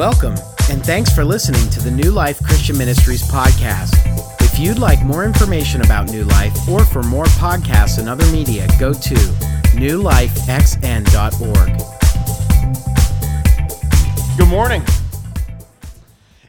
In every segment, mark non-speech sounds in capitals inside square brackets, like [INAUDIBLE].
Welcome, and thanks for listening to the New Life Christian Ministries podcast. If you'd like more information about New Life or for more podcasts and other media, go to newlifexn.org. Good morning.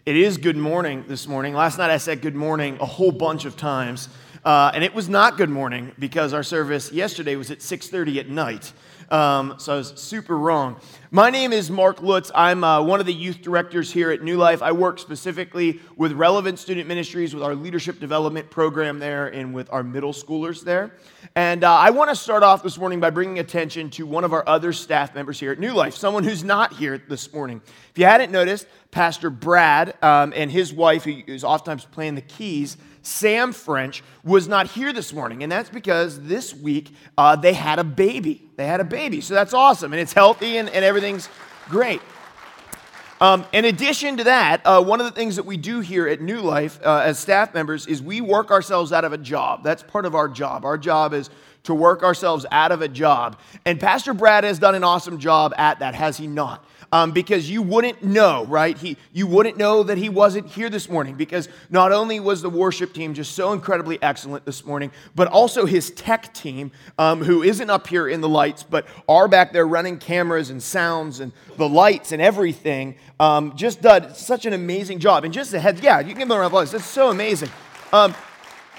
It is good morning this morning. Last night I said good morning a whole bunch of times, uh, and it was not good morning because our service yesterday was at 6:30 at night. Um, so I was super wrong. My name is Mark Lutz. I'm uh, one of the youth directors here at New Life. I work specifically with Relevant Student Ministries, with our leadership development program there, and with our middle schoolers there. And uh, I want to start off this morning by bringing attention to one of our other staff members here at New Life, someone who's not here this morning. If you hadn't noticed, Pastor Brad um, and his wife, who is oftentimes playing the keys, Sam French was not here this morning, and that's because this week uh, they had a baby. They had a baby, so that's awesome, and it's healthy and, and everything's great. Um, in addition to that, uh, one of the things that we do here at New Life uh, as staff members is we work ourselves out of a job. That's part of our job. Our job is to work ourselves out of a job. And Pastor Brad has done an awesome job at that, has he not? Um, because you wouldn't know, right? He, you wouldn't know that he wasn't here this morning because not only was the worship team just so incredibly excellent this morning, but also his tech team, um, who isn't up here in the lights, but are back there running cameras and sounds and the lights and everything, um, just did such an amazing job. And just ahead, yeah, you can give them a round of applause. It's so amazing.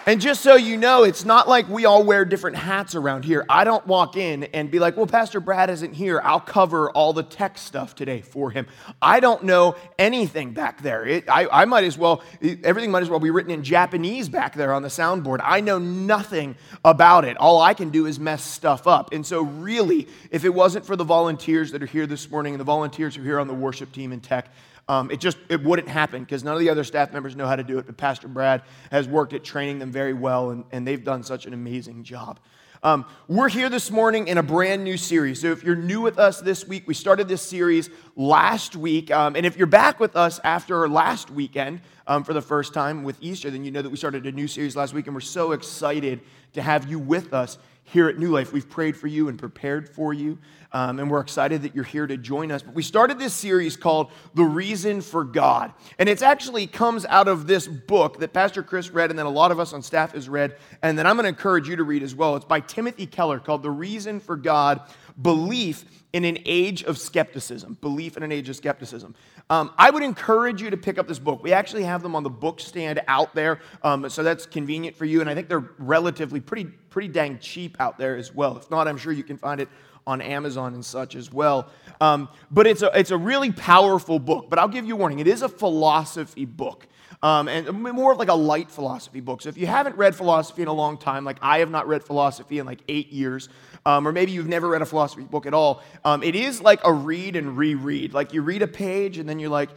And just so you know, it's not like we all wear different hats around here. I don't walk in and be like, well, Pastor Brad isn't here. I'll cover all the tech stuff today for him. I don't know anything back there. It, I, I might as well, everything might as well be written in Japanese back there on the soundboard. I know nothing about it. All I can do is mess stuff up. And so, really, if it wasn't for the volunteers that are here this morning and the volunteers who are here on the worship team in tech, um, it just it wouldn't happen because none of the other staff members know how to do it, but Pastor Brad has worked at training them very well, and, and they've done such an amazing job. Um, we're here this morning in a brand new series. So, if you're new with us this week, we started this series last week. Um, and if you're back with us after last weekend um, for the first time with Easter, then you know that we started a new series last week. And we're so excited to have you with us here at New Life. We've prayed for you and prepared for you, um, and we're excited that you're here to join us. But we started this series called The Reason for God. And it actually comes out of this book that Pastor Chris read, and then a lot of us on staff has read, and then I'm going to encourage you to read as well. It's by Timothy Keller called The Reason for God Belief in an Age of Skepticism. Belief in an Age of Skepticism. Um, I would encourage you to pick up this book. We actually have them on the book stand out there, um, so that's convenient for you. And I think they're relatively pretty, pretty dang cheap out there as well. If not, I'm sure you can find it on Amazon and such as well. Um, but it's a, it's a really powerful book. But I'll give you a warning it is a philosophy book. Um, and more of like a light philosophy book. So if you haven't read philosophy in a long time, like I have not read philosophy in like eight years, um, or maybe you've never read a philosophy book at all, um, it is like a read and reread. Like you read a page and then you're like,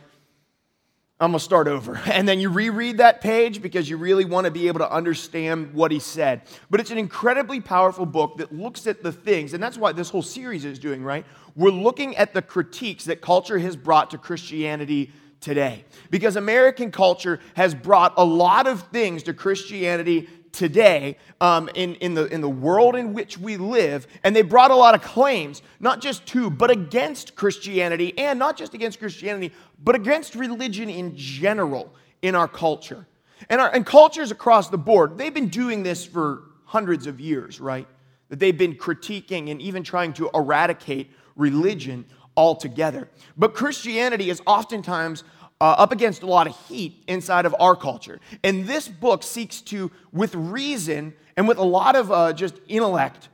I'm going to start over. [LAUGHS] And then you reread that page because you really want to be able to understand what he said. But it's an incredibly powerful book that looks at the things, and that's what this whole series is doing, right? We're looking at the critiques that culture has brought to Christianity today. Because American culture has brought a lot of things to Christianity today um, in, in, the, in the world in which we live. And they brought a lot of claims, not just to, but against Christianity, and not just against Christianity, but against religion in general in our culture. And, our, and cultures across the board, they've been doing this for hundreds of years, right? That they've been critiquing and even trying to eradicate religion altogether. But Christianity is oftentimes uh, up against a lot of heat inside of our culture. And this book seeks to, with reason and with a lot of uh, just intellect,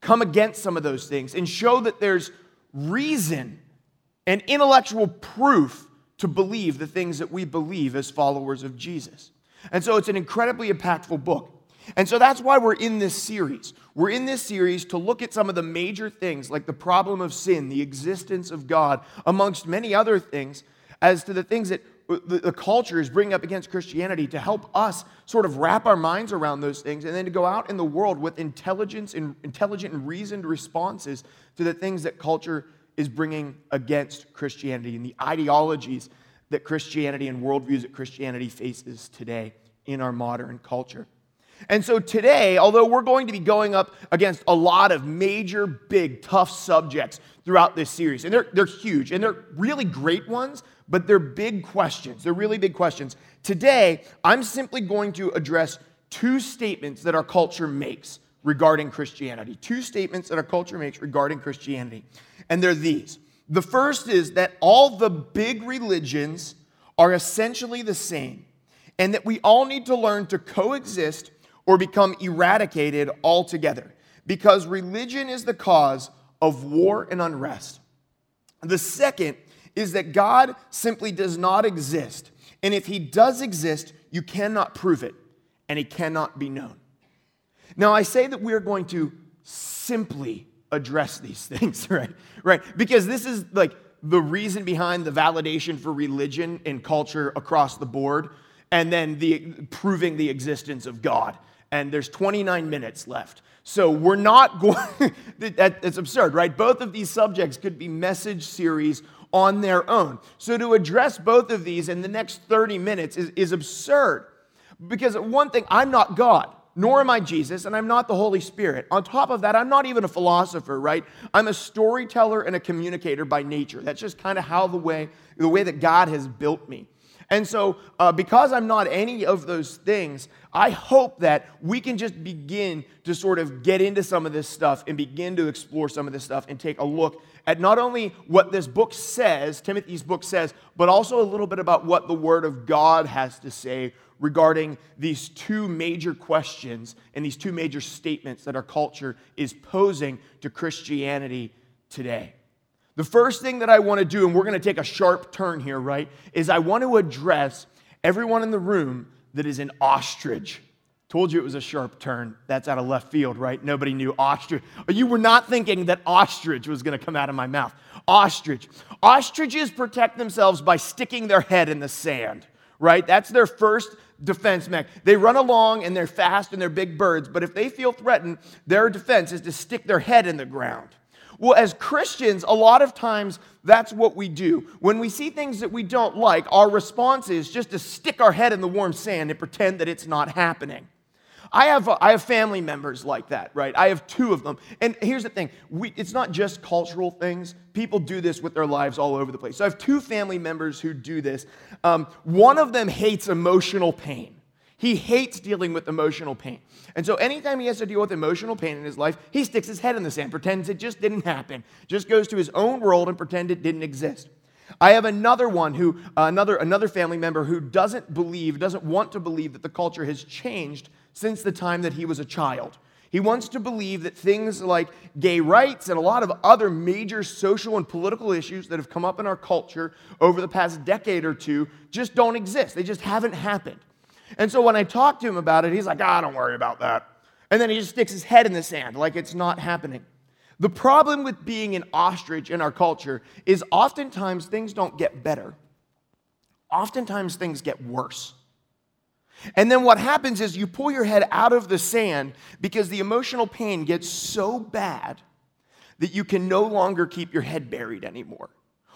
come against some of those things and show that there's reason and intellectual proof to believe the things that we believe as followers of Jesus. And so it's an incredibly impactful book. And so that's why we're in this series. We're in this series to look at some of the major things, like the problem of sin, the existence of God, amongst many other things, as to the things that the culture is bringing up against Christianity to help us sort of wrap our minds around those things and then to go out in the world with intelligence and intelligent and reasoned responses to the things that culture is bringing against Christianity and the ideologies that Christianity and worldviews that Christianity faces today in our modern culture. And so today, although we're going to be going up against a lot of major, big, tough subjects throughout this series, and they're, they're huge and they're really great ones, but they're big questions. They're really big questions. Today, I'm simply going to address two statements that our culture makes regarding Christianity. Two statements that our culture makes regarding Christianity. And they're these. The first is that all the big religions are essentially the same, and that we all need to learn to coexist or become eradicated altogether because religion is the cause of war and unrest. The second is that God simply does not exist. And if he does exist, you cannot prove it, and he cannot be known. Now, I say that we're going to simply address these [LAUGHS] things, right? Right? Because this is like the reason behind the validation for religion and culture across the board, and then the proving the existence of God and there's 29 minutes left. So we're not [LAUGHS] going, that, that's absurd, right? Both of these subjects could be message series on their own. So to address both of these in the next 30 minutes is, is absurd. Because one thing, I'm not God, nor am I Jesus, and I'm not the Holy Spirit. On top of that, I'm not even a philosopher, right? I'm a storyteller and a communicator by nature. That's just kind of how the way, the way that God has built me. And so, uh, because I'm not any of those things, I hope that we can just begin to sort of get into some of this stuff and begin to explore some of this stuff and take a look at not only what this book says, Timothy's book says, but also a little bit about what the Word of God has to say regarding these two major questions and these two major statements that our culture is posing to Christianity today. The first thing that I want to do, and we're going to take a sharp turn here, right, is I want to address everyone in the room that is an ostrich. Told you it was a sharp turn. That's out of left field, right? Nobody knew ostrich. You were not thinking that ostrich was going to come out of my mouth. Ostrich. Ostriches protect themselves by sticking their head in the sand, right? That's their first defense mechanism. They run along and they're fast and they're big birds, but if they feel threatened, their defense is to stick their head in the ground. Well, as Christians, a lot of times that's what we do. When we see things that we don't like, our response is just to stick our head in the warm sand and pretend that it's not happening. I have, I have family members like that, right? I have two of them. And here's the thing we, it's not just cultural things, people do this with their lives all over the place. So I have two family members who do this. Um, one of them hates emotional pain. He hates dealing with emotional pain. And so anytime he has to deal with emotional pain in his life, he sticks his head in the sand, pretends it just didn't happen, just goes to his own world and pretend it didn't exist. I have another one who, uh, another, another family member who doesn't believe, doesn't want to believe that the culture has changed since the time that he was a child. He wants to believe that things like gay rights and a lot of other major social and political issues that have come up in our culture over the past decade or two just don't exist. They just haven't happened. And so when I talk to him about it, he's like, ah, don't worry about that. And then he just sticks his head in the sand like it's not happening. The problem with being an ostrich in our culture is oftentimes things don't get better. Oftentimes things get worse. And then what happens is you pull your head out of the sand because the emotional pain gets so bad that you can no longer keep your head buried anymore.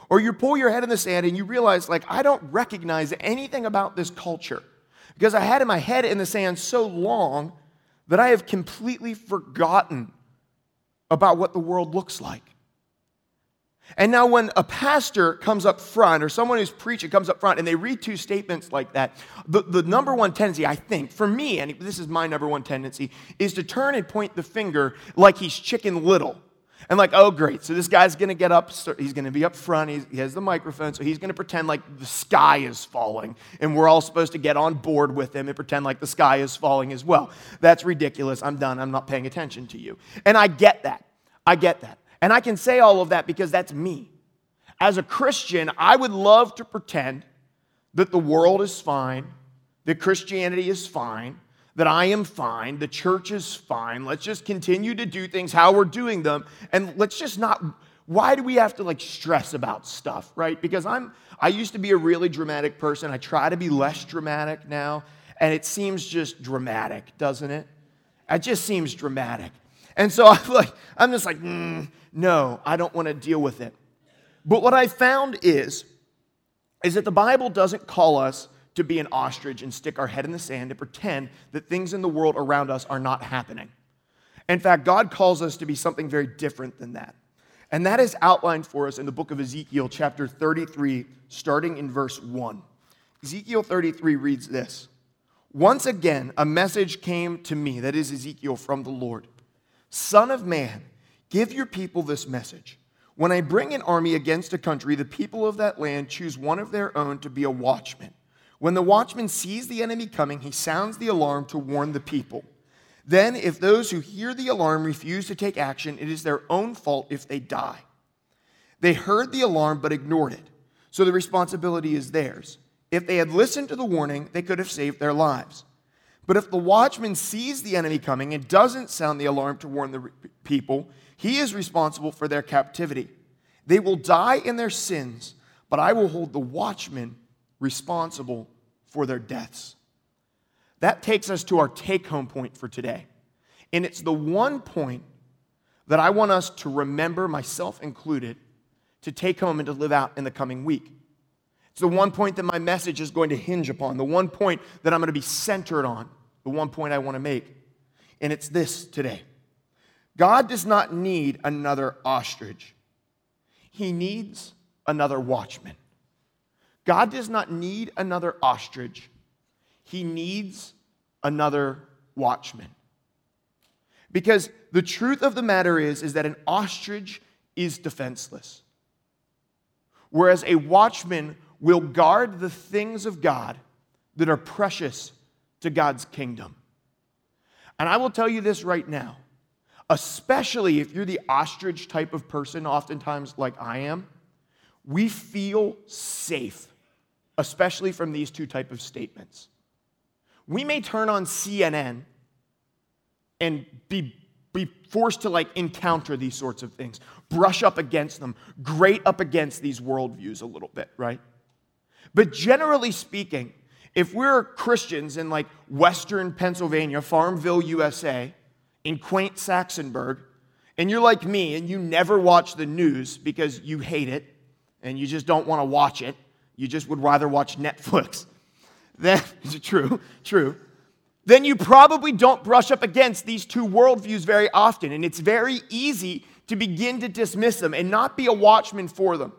Or you pull your head in the sand and you realize, like, I don't recognize anything about this culture because I had my head in the sand so long that I have completely forgotten about what the world looks like. And now, when a pastor comes up front or someone who's preaching comes up front and they read two statements like that, the, the number one tendency, I think, for me, and this is my number one tendency, is to turn and point the finger like he's chicken little. And like, oh, great. So this guy's going to get up. He's going to be up front. He's, he has the microphone. So he's going to pretend like the sky is falling. And we're all supposed to get on board with him and pretend like the sky is falling as well. That's ridiculous. I'm done. I'm not paying attention to you. And I get that. I get that. And I can say all of that because that's me. As a Christian, I would love to pretend that the world is fine, that Christianity is fine, that I am fine, the church is fine. Let's just continue to do things how we're doing them and let's just not why do we have to like stress about stuff, right? Because I'm I used to be a really dramatic person. I try to be less dramatic now, and it seems just dramatic, doesn't it? It just seems dramatic. And so [LAUGHS] I'm like I'm just like, mm, no, I don't want to deal with it. But what I found is is that the Bible doesn't call us to be an ostrich and stick our head in the sand and pretend that things in the world around us are not happening. In fact, God calls us to be something very different than that. And that is outlined for us in the book of Ezekiel, chapter 33, starting in verse 1. Ezekiel 33 reads this Once again, a message came to me, that is Ezekiel, from the Lord Son of man, give your people this message. When I bring an army against a country, the people of that land choose one of their own to be a watchman. When the watchman sees the enemy coming, he sounds the alarm to warn the people. Then, if those who hear the alarm refuse to take action, it is their own fault if they die. They heard the alarm but ignored it, so the responsibility is theirs. If they had listened to the warning, they could have saved their lives. But if the watchman sees the enemy coming and doesn't sound the alarm to warn the people, he is responsible for their captivity. They will die in their sins, but I will hold the watchman responsible for their deaths. That takes us to our take home point for today. And it's the one point that I want us to remember, myself included, to take home and to live out in the coming week. It's the one point that my message is going to hinge upon, the one point that I'm going to be centered on, the one point I want to make. And it's this today God does not need another ostrich, He needs another watchman. God does not need another ostrich, He needs another watchman. Because the truth of the matter is, is that an ostrich is defenseless, whereas a watchman will guard the things of God that are precious to God's kingdom. And I will tell you this right now, especially if you're the ostrich type of person, oftentimes like I am, we feel safe, especially from these two type of statements. We may turn on CNN and be, be forced to like encounter these sorts of things, brush up against them, grate up against these worldviews a little bit, right? But generally speaking, if we're Christians in like Western Pennsylvania, Farmville, USA, in quaint Saxonburg, and you're like me and you never watch the news because you hate it and you just don't want to watch it, you just would rather watch Netflix. [LAUGHS] Then, is [LAUGHS] true? True. Then you probably don't brush up against these two worldviews very often, and it's very easy to begin to dismiss them and not be a watchman for them.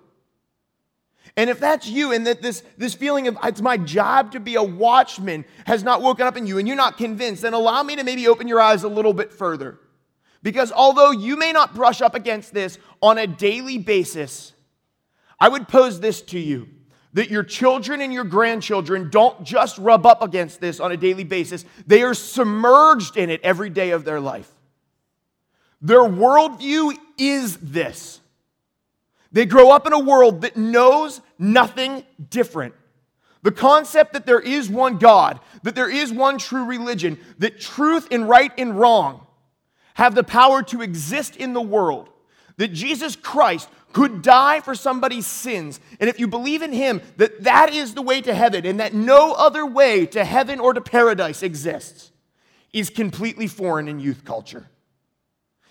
And if that's you, and that this, this feeling of it's my job to be a watchman has not woken up in you, and you're not convinced, then allow me to maybe open your eyes a little bit further. Because although you may not brush up against this on a daily basis, I would pose this to you that your children and your grandchildren don't just rub up against this on a daily basis, they are submerged in it every day of their life. Their worldview is this. They grow up in a world that knows nothing different. The concept that there is one God, that there is one true religion, that truth and right and wrong have the power to exist in the world, that Jesus Christ could die for somebody's sins, and if you believe in him, that that is the way to heaven and that no other way to heaven or to paradise exists, is completely foreign in youth culture.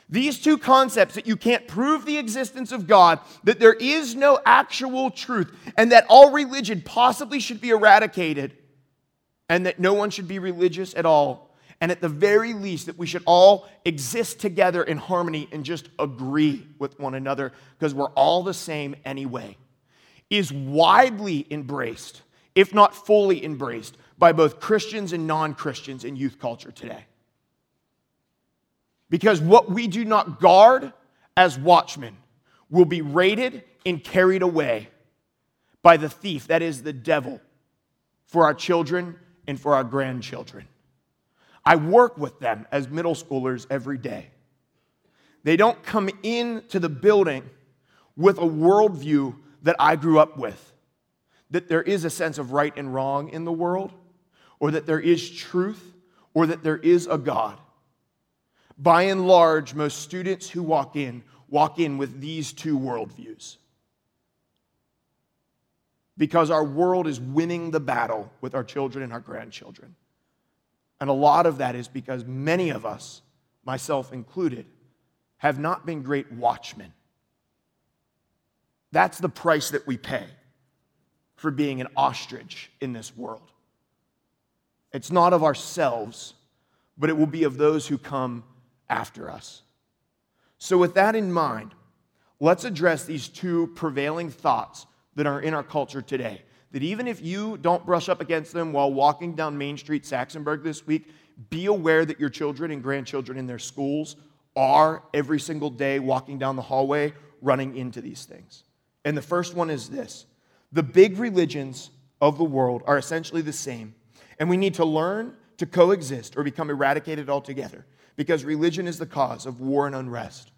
These two concepts that you can't prove the existence of God, that there is no actual truth, and that all religion possibly should be eradicated, and that no one should be religious at all. And at the very least, that we should all exist together in harmony and just agree with one another because we're all the same anyway, is widely embraced, if not fully embraced, by both Christians and non Christians in youth culture today. Because what we do not guard as watchmen will be raided and carried away by the thief, that is the devil, for our children and for our grandchildren. I work with them as middle schoolers every day. They don't come into the building with a worldview that I grew up with, that there is a sense of right and wrong in the world, or that there is truth, or that there is a God. By and large, most students who walk in walk in with these two worldviews. Because our world is winning the battle with our children and our grandchildren. And a lot of that is because many of us, myself included, have not been great watchmen. That's the price that we pay for being an ostrich in this world. It's not of ourselves, but it will be of those who come after us. So, with that in mind, let's address these two prevailing thoughts that are in our culture today. That even if you don't brush up against them while walking down Main Street, Saxonburg this week, be aware that your children and grandchildren in their schools are every single day walking down the hallway running into these things. And the first one is this the big religions of the world are essentially the same, and we need to learn to coexist or become eradicated altogether because religion is the cause of war and unrest.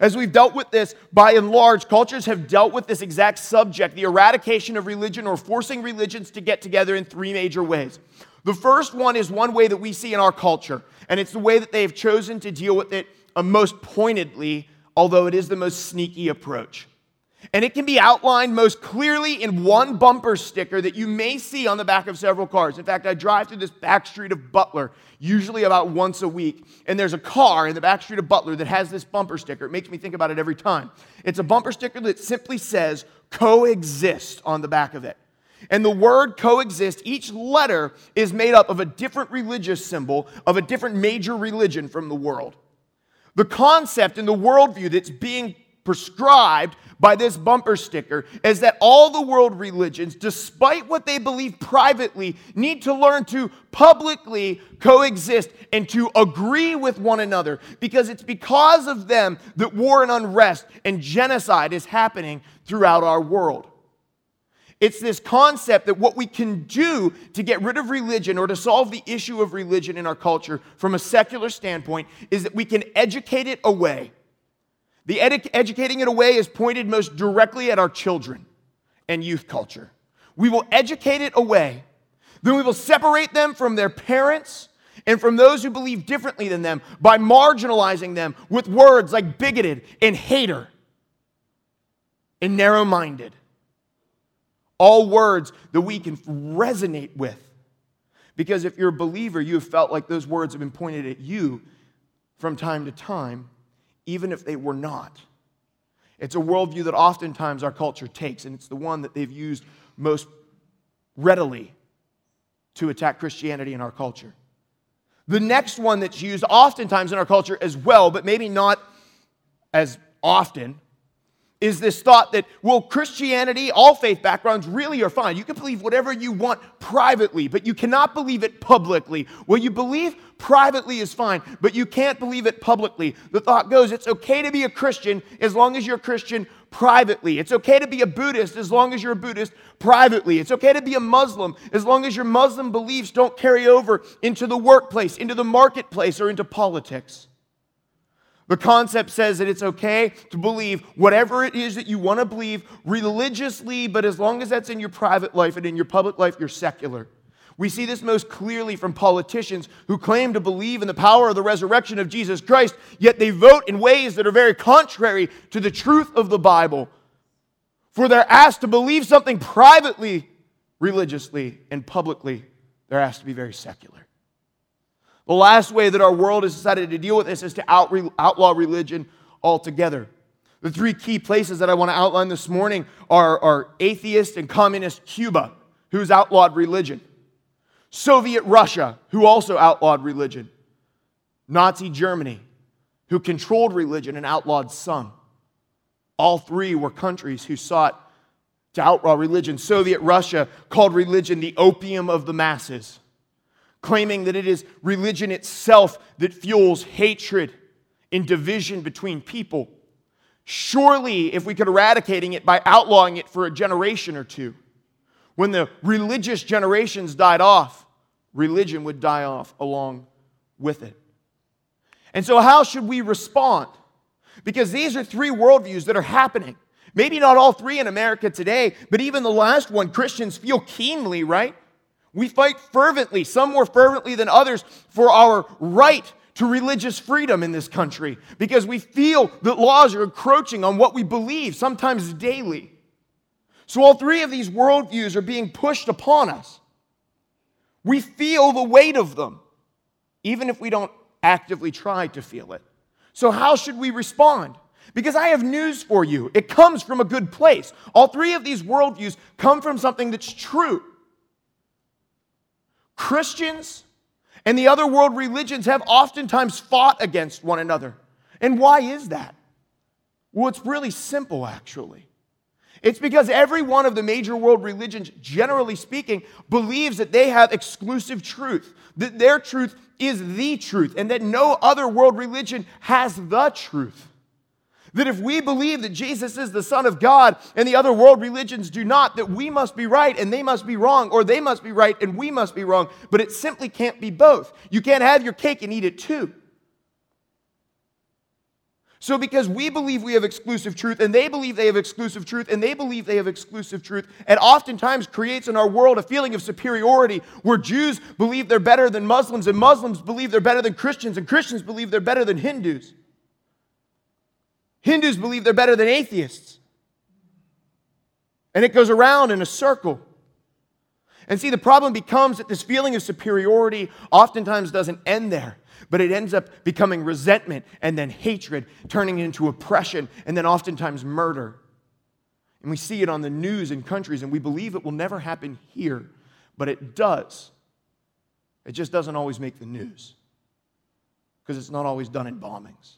As we've dealt with this, by and large, cultures have dealt with this exact subject, the eradication of religion or forcing religions to get together in three major ways. The first one is one way that we see in our culture, and it's the way that they have chosen to deal with it uh, most pointedly, although it is the most sneaky approach. And it can be outlined most clearly in one bumper sticker that you may see on the back of several cars. In fact, I drive through this back street of Butler usually about once a week, and there's a car in the back street of Butler that has this bumper sticker. It makes me think about it every time. It's a bumper sticker that simply says coexist on the back of it. And the word coexist, each letter is made up of a different religious symbol of a different major religion from the world. The concept and the worldview that's being prescribed by this bumper sticker is that all the world religions, despite what they believe privately, need to learn to publicly coexist and to agree with one another because it's because of them that war and unrest and genocide is happening throughout our world. It's this concept that what we can do to get rid of religion or to solve the issue of religion in our culture from a secular standpoint is that we can educate it away the edu- educating it away is pointed most directly at our children and youth culture. We will educate it away. Then we will separate them from their parents and from those who believe differently than them by marginalizing them with words like bigoted and hater and narrow minded. All words that we can resonate with. Because if you're a believer, you have felt like those words have been pointed at you from time to time even if they were not. It's a worldview that oftentimes our culture takes, and it's the one that they've used most readily to attack Christianity in our culture. The next one that's used oftentimes in our culture as well, but maybe not as often, is this thought that, well, Christianity, all faith backgrounds really are fine. You can believe whatever you want privately, but you cannot believe it publicly. Well, you believe privately is fine, but you can't believe it publicly. The thought goes it's okay to be a Christian as long as you're a Christian privately. It's okay to be a Buddhist as long as you're a Buddhist privately. It's okay to be a Muslim as long as your Muslim beliefs don't carry over into the workplace, into the marketplace, or into politics. The concept says that it's okay to believe whatever it is that you want to believe religiously, but as long as that's in your private life and in your public life, you're secular. We see this most clearly from politicians who claim to believe in the power of the resurrection of Jesus Christ, yet they vote in ways that are very contrary to the truth of the Bible. For they're asked to believe something privately, religiously, and publicly, they're asked to be very secular. The last way that our world has decided to deal with this is to out, outlaw religion altogether. The three key places that I want to outline this morning are, are atheist and communist Cuba, who's outlawed religion, Soviet Russia, who also outlawed religion, Nazi Germany, who controlled religion and outlawed some. All three were countries who sought to outlaw religion. Soviet Russia called religion the opium of the masses claiming that it is religion itself that fuels hatred and division between people. Surely, if we could eradicating it by outlawing it for a generation or two, when the religious generations died off, religion would die off along with it. And so, how should we respond? Because these are three worldviews that are happening. Maybe not all three in America today, but even the last one, Christians feel keenly, right? We fight fervently, some more fervently than others, for our right to religious freedom in this country because we feel that laws are encroaching on what we believe, sometimes daily. So, all three of these worldviews are being pushed upon us. We feel the weight of them, even if we don't actively try to feel it. So, how should we respond? Because I have news for you. It comes from a good place. All three of these worldviews come from something that's true. Christians and the other world religions have oftentimes fought against one another. And why is that? Well, it's really simple, actually. It's because every one of the major world religions, generally speaking, believes that they have exclusive truth, that their truth is the truth, and that no other world religion has the truth. That if we believe that Jesus is the Son of God and the other world religions do not, that we must be right and they must be wrong, or they must be right and we must be wrong. But it simply can't be both. You can't have your cake and eat it too. So, because we believe we have exclusive truth, and they believe they have exclusive truth, and they believe they have exclusive truth, and oftentimes creates in our world a feeling of superiority where Jews believe they're better than Muslims, and Muslims believe they're better than Christians, and Christians believe they're better than Hindus. Hindus believe they're better than atheists. And it goes around in a circle. And see, the problem becomes that this feeling of superiority oftentimes doesn't end there, but it ends up becoming resentment and then hatred, turning into oppression and then oftentimes murder. And we see it on the news in countries, and we believe it will never happen here, but it does. It just doesn't always make the news because it's not always done in bombings.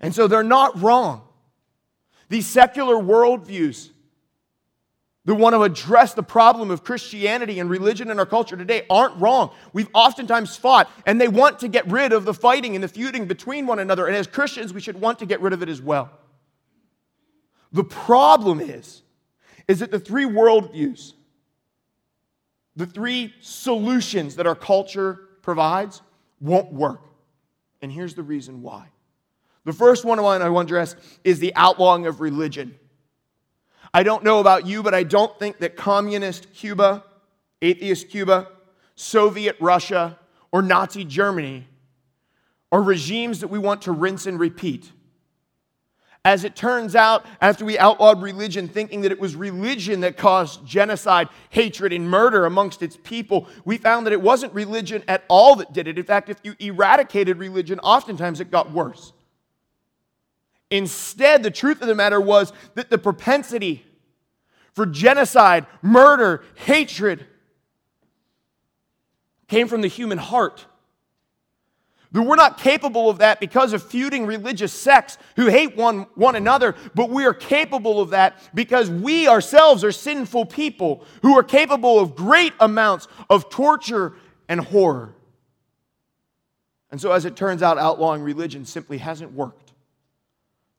And so they're not wrong. These secular worldviews that want to address the problem of Christianity and religion in our culture today aren't wrong. We've oftentimes fought, and they want to get rid of the fighting and the feuding between one another. And as Christians, we should want to get rid of it as well. The problem is, is that the three worldviews, the three solutions that our culture provides, won't work. And here's the reason why. The first one I want to address is the outlawing of religion. I don't know about you, but I don't think that communist Cuba, atheist Cuba, Soviet Russia, or Nazi Germany are regimes that we want to rinse and repeat. As it turns out, after we outlawed religion, thinking that it was religion that caused genocide, hatred, and murder amongst its people, we found that it wasn't religion at all that did it. In fact, if you eradicated religion, oftentimes it got worse. Instead, the truth of the matter was that the propensity for genocide, murder, hatred came from the human heart. That we're not capable of that because of feuding religious sects who hate one, one another, but we are capable of that because we ourselves are sinful people who are capable of great amounts of torture and horror. And so, as it turns out, outlawing religion simply hasn't worked.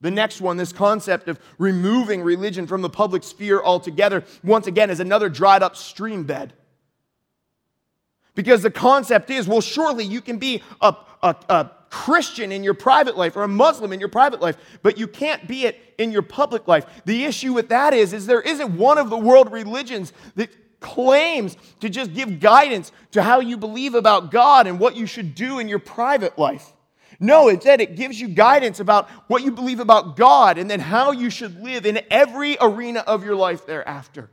The next one, this concept of removing religion from the public sphere altogether, once again, is another dried up stream bed. Because the concept is well, surely you can be a, a, a, Christian in your private life or a Muslim in your private life, but you can't be it in your public life. The issue with that is, is there isn't one of the world religions that claims to just give guidance to how you believe about God and what you should do in your private life. No, instead, it gives you guidance about what you believe about God and then how you should live in every arena of your life thereafter.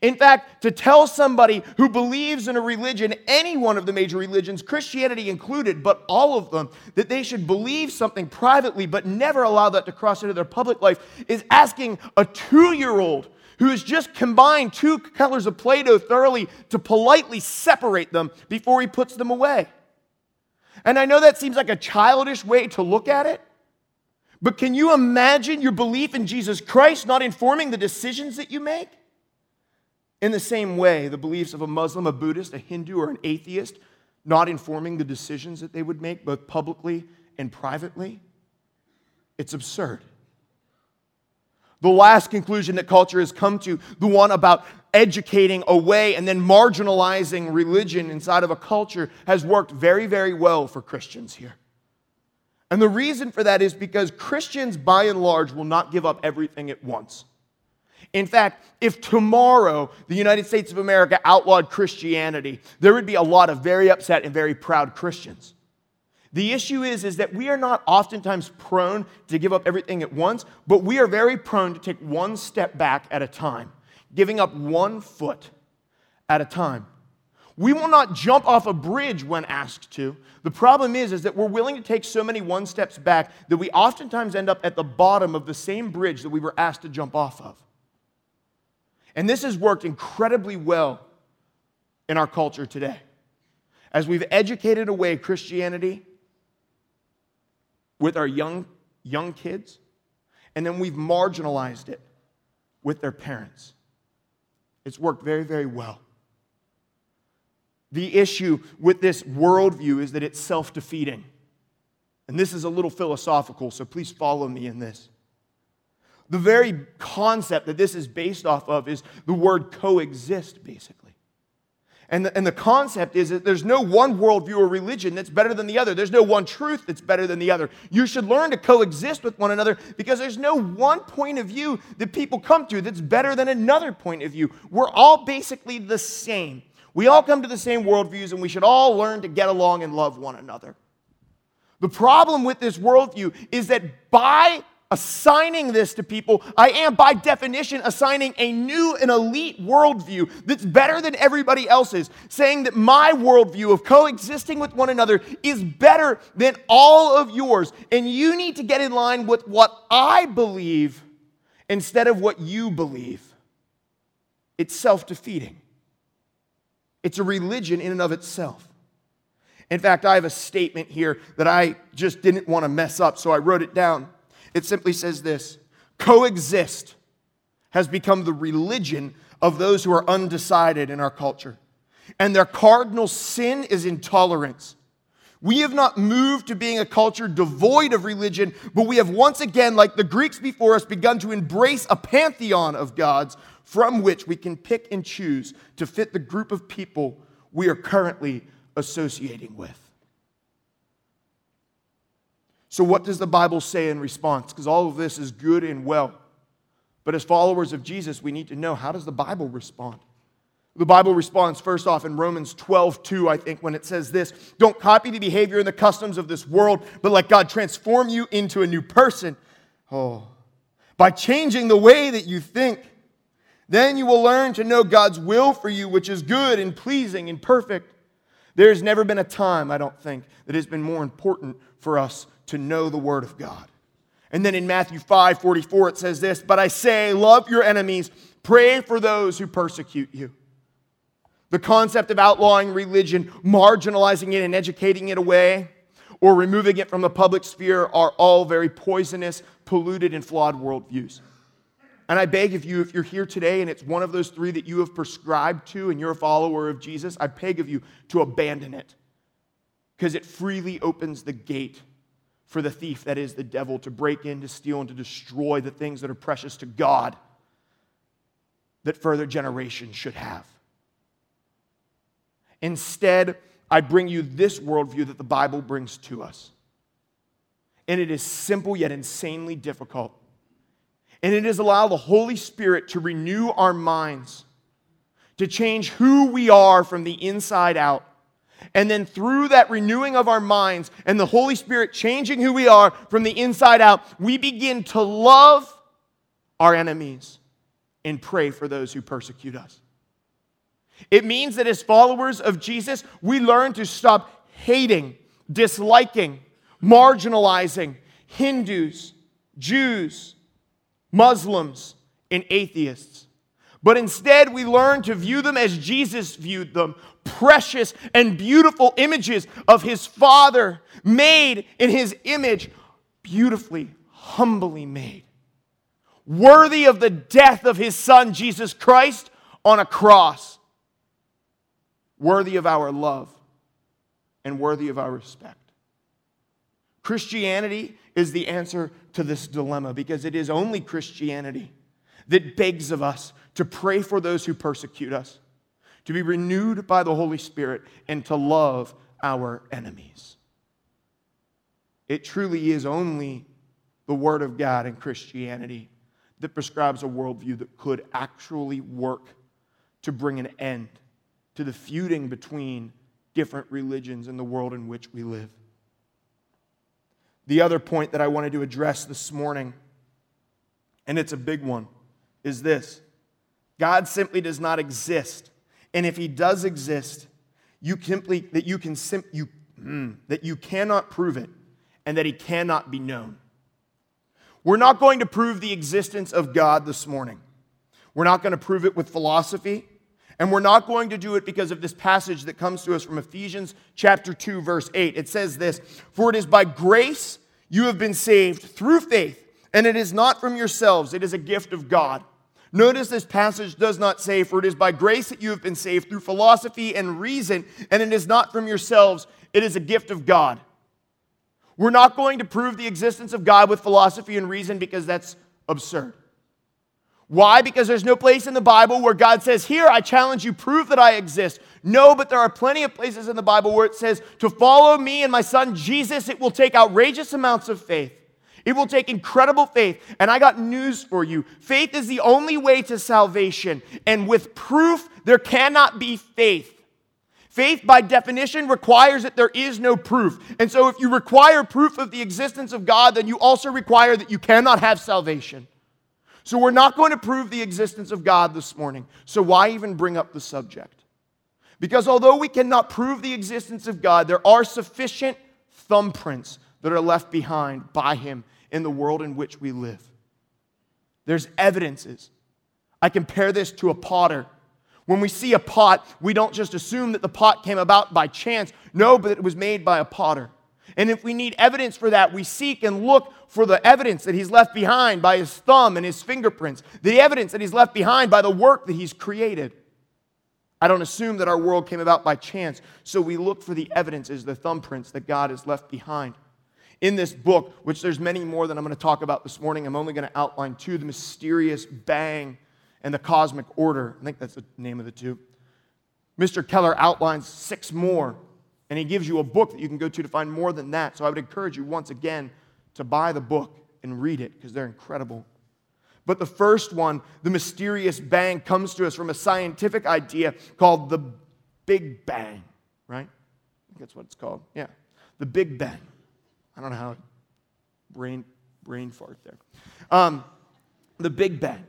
In fact, to tell somebody who believes in a religion, any one of the major religions, Christianity included, but all of them, that they should believe something privately but never allow that to cross into their public life is asking a two year old who has just combined two colors of Play Doh thoroughly to politely separate them before he puts them away. And I know that seems like a childish way to look at it, but can you imagine your belief in Jesus Christ not informing the decisions that you make? In the same way, the beliefs of a Muslim, a Buddhist, a Hindu, or an atheist not informing the decisions that they would make both publicly and privately? It's absurd. The last conclusion that culture has come to, the one about educating away and then marginalizing religion inside of a culture, has worked very, very well for Christians here. And the reason for that is because Christians, by and large, will not give up everything at once. In fact, if tomorrow the United States of America outlawed Christianity, there would be a lot of very upset and very proud Christians. The issue is, is that we are not oftentimes prone to give up everything at once, but we are very prone to take one step back at a time, giving up one foot at a time. We will not jump off a bridge when asked to. The problem is, is that we're willing to take so many one steps back that we oftentimes end up at the bottom of the same bridge that we were asked to jump off of. And this has worked incredibly well in our culture today. As we've educated away Christianity with our young, young kids, and then we've marginalized it with their parents. It's worked very, very well. The issue with this worldview is that it's self defeating. And this is a little philosophical, so please follow me in this. The very concept that this is based off of is the word coexist, basically. And the, and the concept is that there's no one worldview or religion that's better than the other. There's no one truth that's better than the other. You should learn to coexist with one another because there's no one point of view that people come to that's better than another point of view. We're all basically the same. We all come to the same worldviews and we should all learn to get along and love one another. The problem with this worldview is that by assigning this to people, I am by definition assigning a new and elite worldview that's better than everybody else's, saying that my worldview of coexisting with one another is better than all of yours. And you need to get in line with what I believe instead of what you believe. It's self defeating, it's a religion in and of itself. In fact, I have a statement here that I just didn't want to mess up, so I wrote it down. It simply says this coexist has become the religion of those who are undecided in our culture. And their cardinal sin is intolerance. We have not moved to being a culture devoid of religion, but we have once again, like the Greeks before us, begun to embrace a pantheon of gods from which we can pick and choose to fit the group of people we are currently associating with. So, what does the Bible say in response? Because all of this is good and well. But as followers of Jesus, we need to know how does the Bible respond? The Bible responds first off in Romans 12, 2, I think, when it says this Don't copy the behavior and the customs of this world, but let God transform you into a new person. Oh, by changing the way that you think. Then you will learn to know God's will for you, which is good and pleasing and perfect. There's never been a time, I don't think, that has been more important for us to know the Word of God. And then in Matthew 5 44, it says this But I say, love your enemies, pray for those who persecute you. The concept of outlawing religion, marginalizing it, and educating it away, or removing it from the public sphere are all very poisonous, polluted, and flawed worldviews. And I beg of you, if you're here today and it's one of those three that you have prescribed to and you're a follower of Jesus, I beg of you to abandon it because it freely opens the gate for the thief, that is the devil, to break in, to steal, and to destroy the things that are precious to God that further generations should have. Instead, I bring you this worldview that the Bible brings to us. And it is simple yet insanely difficult. And it is allow the Holy Spirit to renew our minds, to change who we are from the inside out and then through that renewing of our minds and the Holy Spirit changing who we are from the inside out, we begin to love our enemies and pray for those who persecute us. It means that as followers of Jesus, we learn to stop hating, disliking, marginalizing Hindus, Jews, Muslims, and atheists. But instead, we learn to view them as Jesus viewed them precious and beautiful images of his Father, made in his image, beautifully, humbly made. Worthy of the death of his Son, Jesus Christ, on a cross. Worthy of our love and worthy of our respect. Christianity is the answer to this dilemma because it is only Christianity that begs of us to pray for those who persecute us to be renewed by the Holy Spirit, and to love our enemies. It truly is only the Word of God and Christianity that prescribes a worldview that could actually work to bring an end to the feuding between different religions in the world in which we live. The other point that I wanted to address this morning, and it's a big one, is this God simply does not exist and if he does exist, you simply that you can sim, you, mm, that you cannot prove it and that he cannot be known. We're not going to prove the existence of God this morning. We're not going to prove it with philosophy. And we're not going to do it because of this passage that comes to us from Ephesians chapter 2 verse 8. It says this, "For it is by grace you have been saved through faith, and it is not from yourselves, it is a gift of God." Notice this passage does not say, For it is by grace that you have been saved through philosophy and reason, and it is not from yourselves, it is a gift of God. We're not going to prove the existence of God with philosophy and reason because that's absurd. Why? Because there's no place in the Bible where God says, Here, I challenge you, prove that I exist. No, but there are plenty of places in the Bible where it says, To follow me and my son Jesus, it will take outrageous amounts of faith. It will take incredible faith. And I got news for you faith is the only way to salvation. And with proof, there cannot be faith. Faith, by definition, requires that there is no proof. And so, if you require proof of the existence of God, then you also require that you cannot have salvation. So, we're not going to prove the existence of God this morning. So, why even bring up the subject? Because although we cannot prove the existence of God, there are sufficient thumbprints that are left behind by Him in the world in which we live. There's evidences. I compare this to a potter when we see a pot, we don't just assume that the pot came about by chance. No, but it was made by a potter. And if we need evidence for that, we seek and look for the evidence that he's left behind by his thumb and his fingerprints, the evidence that he's left behind by the work that he's created. I don't assume that our world came about by chance, so we look for the evidences, the thumbprints that God has left behind. In this book, which there's many more that I'm going to talk about this morning, I'm only going to outline two the mysterious bang and the cosmic order. I think that's the name of the two. Mr. Keller outlines six more, and he gives you a book that you can go to to find more than that. So I would encourage you once again to buy the book and read it because they're incredible. But the first one, the mysterious bang, comes to us from a scientific idea called the Big Bang, right? I think that's what it's called. Yeah, the Big Bang. I don't know how brain brain fart there. Um, the Big Bang.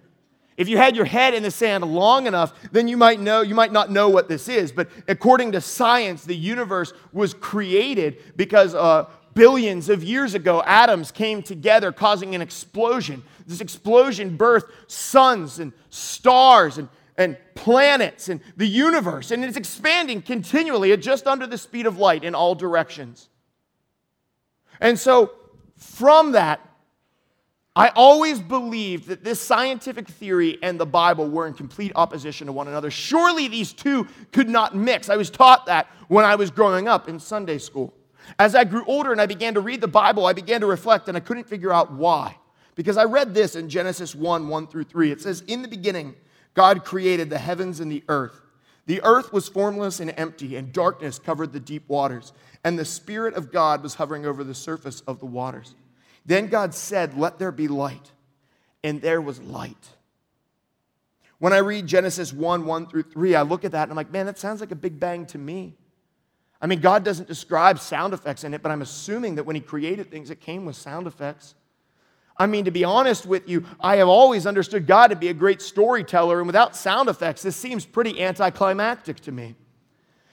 If you had your head in the sand long enough, then you might know, you might not know what this is. But according to science, the universe was created because uh, billions of years ago, atoms came together, causing an explosion. This explosion birthed suns and stars and, and planets and the universe. And it's expanding continually at just under the speed of light in all directions. And so, from that, I always believed that this scientific theory and the Bible were in complete opposition to one another. Surely these two could not mix. I was taught that when I was growing up in Sunday school. As I grew older and I began to read the Bible, I began to reflect and I couldn't figure out why. Because I read this in Genesis 1 1 through 3. It says, In the beginning, God created the heavens and the earth. The earth was formless and empty, and darkness covered the deep waters, and the Spirit of God was hovering over the surface of the waters. Then God said, Let there be light. And there was light. When I read Genesis 1 1 through 3, I look at that and I'm like, man, that sounds like a big bang to me. I mean, God doesn't describe sound effects in it, but I'm assuming that when He created things, it came with sound effects. I mean, to be honest with you, I have always understood God to be a great storyteller, and without sound effects, this seems pretty anticlimactic to me.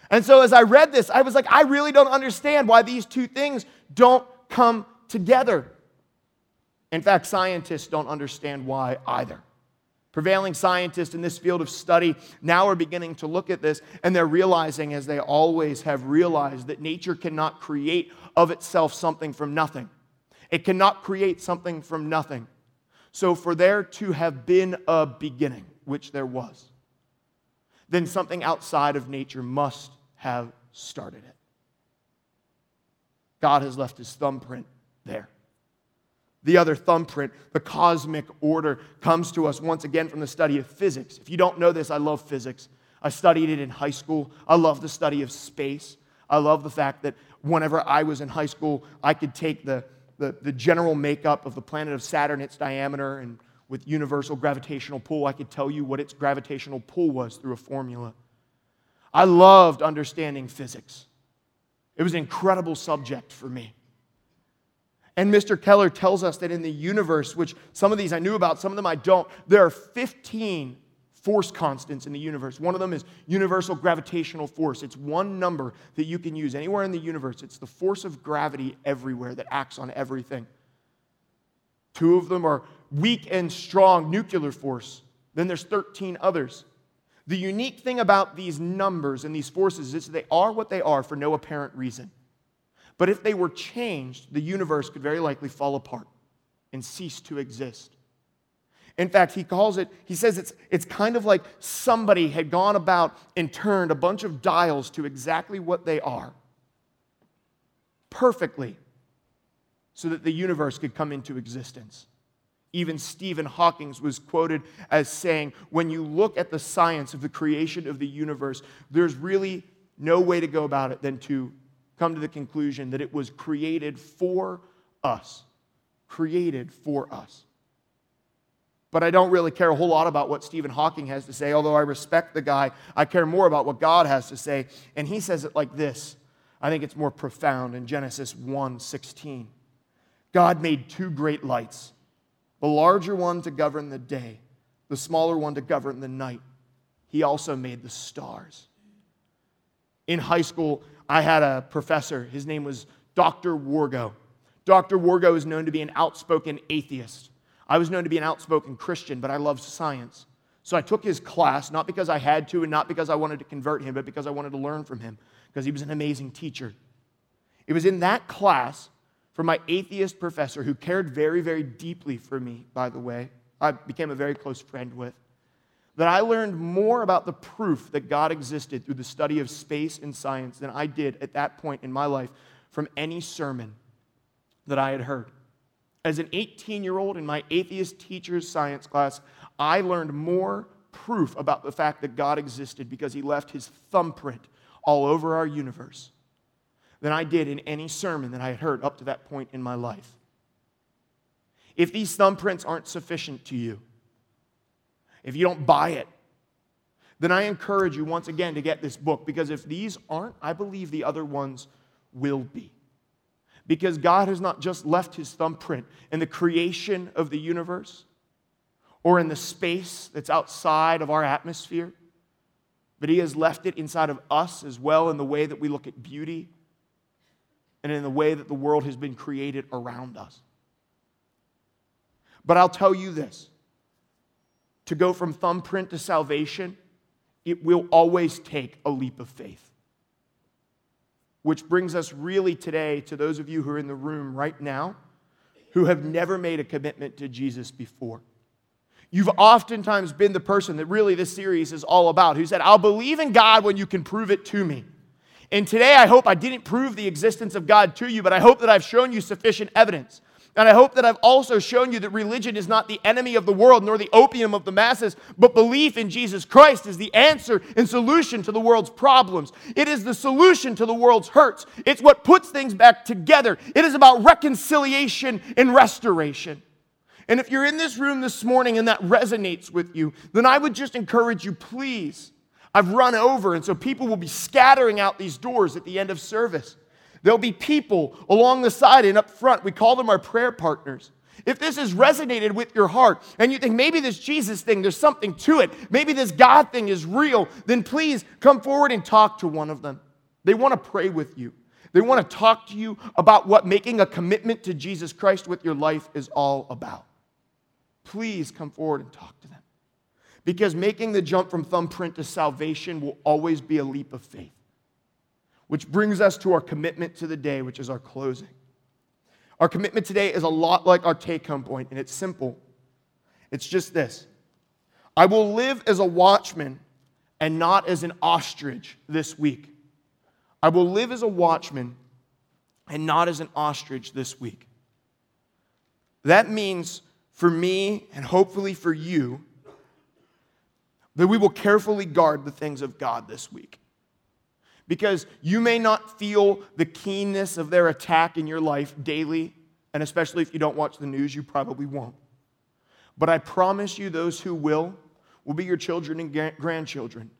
And so as I read this, I was like, I really don't understand why these two things don't come together. In fact, scientists don't understand why either. Prevailing scientists in this field of study now are beginning to look at this and they're realizing, as they always have realized, that nature cannot create of itself something from nothing. It cannot create something from nothing. So, for there to have been a beginning, which there was, then something outside of nature must have started it. God has left his thumbprint there. The other thumbprint, the cosmic order, comes to us once again from the study of physics. If you don't know this, I love physics. I studied it in high school. I love the study of space. I love the fact that whenever I was in high school, I could take the, the, the general makeup of the planet of Saturn, its diameter, and with universal gravitational pull, I could tell you what its gravitational pull was through a formula. I loved understanding physics. It was an incredible subject for me. And Mr. Keller tells us that in the universe, which some of these I knew about, some of them I don't, there are 15, force constants in the universe. One of them is universal gravitational force. It's one number that you can use anywhere in the universe. It's the force of gravity everywhere that acts on everything. Two of them are weak and strong nuclear force. Then there's 13 others. The unique thing about these numbers and these forces is they are what they are for no apparent reason. But if they were changed, the universe could very likely fall apart and cease to exist. In fact, he calls it, he says it's, it's kind of like somebody had gone about and turned a bunch of dials to exactly what they are perfectly so that the universe could come into existence. Even Stephen Hawking was quoted as saying, when you look at the science of the creation of the universe, there's really no way to go about it than to come to the conclusion that it was created for us. Created for us. But I don't really care a whole lot about what Stephen Hawking has to say, although I respect the guy. I care more about what God has to say. And he says it like this. I think it's more profound in Genesis 1:16. God made two great lights, the larger one to govern the day, the smaller one to govern the night. He also made the stars. In high school, I had a professor. His name was Dr. Wargo. Dr. Wargo is known to be an outspoken atheist. I was known to be an outspoken Christian, but I loved science. So I took his class, not because I had to and not because I wanted to convert him, but because I wanted to learn from him, because he was an amazing teacher. It was in that class from my atheist professor, who cared very, very deeply for me, by the way, I became a very close friend with, that I learned more about the proof that God existed through the study of space and science than I did at that point in my life from any sermon that I had heard. As an 18 year old in my atheist teacher's science class, I learned more proof about the fact that God existed because he left his thumbprint all over our universe than I did in any sermon that I had heard up to that point in my life. If these thumbprints aren't sufficient to you, if you don't buy it, then I encourage you once again to get this book because if these aren't, I believe the other ones will be because God has not just left his thumbprint in the creation of the universe or in the space that's outside of our atmosphere, but he has left it inside of us as well in the way that we look at beauty and in the way that the world has been created around us. But I'll tell you this to go from thumbprint to salvation, it will always take a leap of faith. Which brings us really today to those of you who are in the room right now who have never made a commitment to Jesus before. You've oftentimes been the person that really this series is all about, who said, I'll believe in God when you can prove it to me. And today I hope I didn't prove the existence of God to you, but I hope that I've shown you sufficient evidence and I hope that I've also shown you that religion is not the enemy of the world nor the opium of the masses, but belief in Jesus Christ is the answer and solution to the world's problems. It is the solution to the world's hurts. It's what puts things back together. It is about reconciliation and restoration. And if you're in this room this morning and that resonates with you, then I would just encourage you, please. I've run over, and so people will be scattering out these doors at the end of service. There'll be people along the side and up front. We call them our prayer partners. If this has resonated with your heart and you think maybe this Jesus thing, there's something to it, maybe this God thing is real, then please come forward and talk to one of them. They want to pray with you. They want to talk to you about what making a commitment to Jesus Christ with your life is all about. Please come forward and talk to them. Because making the jump from thumbprint to salvation will always be a leap of faith. Which brings us to our commitment to the day, which is our closing. Our commitment today is a lot like our take home point, and it's simple. It's just this I will live as a watchman and not as an ostrich this week. I will live as a watchman and not as an ostrich this week. That means for me and hopefully for you that we will carefully guard the things of God this week because you may not feel the keenness of their attack in your life daily, and especially if you don't watch the news, you probably won't. But I promise you, those who will, will be your children and grandchildren.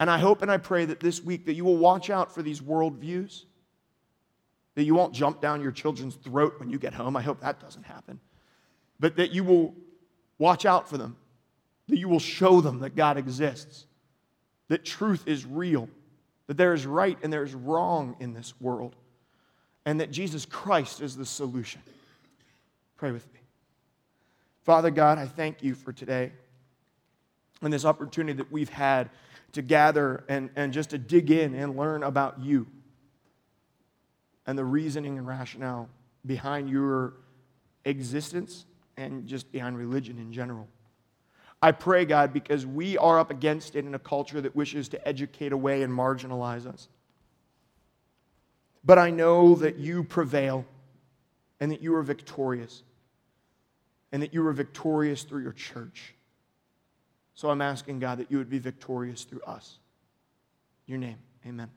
And I hope and I pray that this week that you will watch out for these worldviews, that you won't jump down your children's throat when you get home. I hope that doesn't happen. But that you will watch out for them that you will show them that God exists, that truth is real, that there is right and there is wrong in this world, and that Jesus Christ is the solution. Pray with me. Father God, I thank you for today and this opportunity that we've had to gather and, and just to dig in and learn about you and the reasoning and rationale behind your existence and just behind religion in general. I pray, God, because we are up against it in a culture that wishes to educate away and marginalize us. But I know that you prevail and that you are victorious and that you are victorious through your church. So I'm asking, God, that you would be victorious through us. your name, amen.